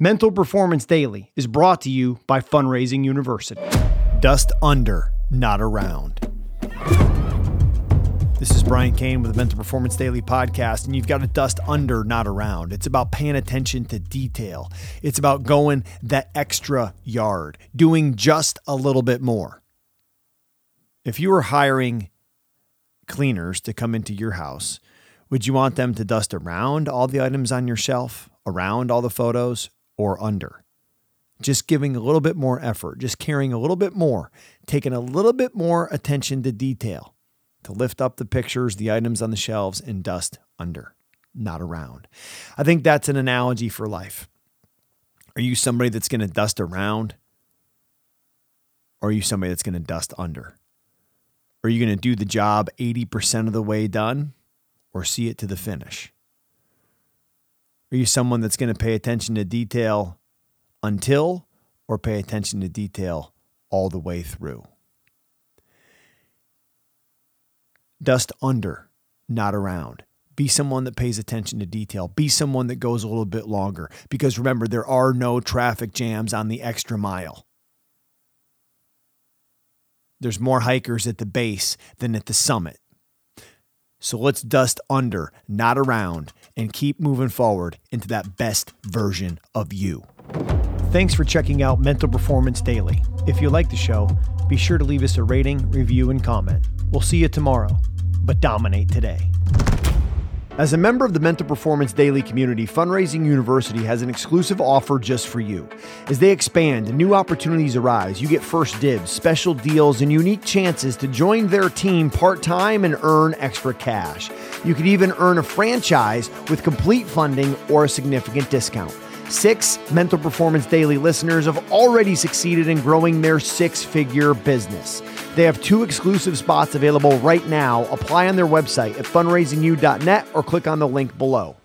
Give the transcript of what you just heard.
Mental Performance Daily is brought to you by Fundraising University. Dust under, not around. This is Brian Cain with the Mental Performance Daily podcast, and you've got to dust under, not around. It's about paying attention to detail. It's about going that extra yard, doing just a little bit more. If you were hiring cleaners to come into your house, would you want them to dust around all the items on your shelf, around all the photos, or under. Just giving a little bit more effort, just caring a little bit more, taking a little bit more attention to detail to lift up the pictures, the items on the shelves, and dust under, not around. I think that's an analogy for life. Are you somebody that's going to dust around? Or are you somebody that's going to dust under? Are you going to do the job 80% of the way done or see it to the finish? Are you someone that's going to pay attention to detail until or pay attention to detail all the way through? Dust under, not around. Be someone that pays attention to detail. Be someone that goes a little bit longer. Because remember, there are no traffic jams on the extra mile. There's more hikers at the base than at the summit. So let's dust under, not around, and keep moving forward into that best version of you. Thanks for checking out Mental Performance Daily. If you like the show, be sure to leave us a rating, review, and comment. We'll see you tomorrow, but dominate today. As a member of the Mental Performance Daily community, Fundraising University has an exclusive offer just for you. As they expand and new opportunities arise, you get first dibs, special deals, and unique chances to join their team part time and earn extra cash. You could even earn a franchise with complete funding or a significant discount. Six Mental Performance Daily listeners have already succeeded in growing their six figure business. They have two exclusive spots available right now. Apply on their website at fundraisingu.net or click on the link below.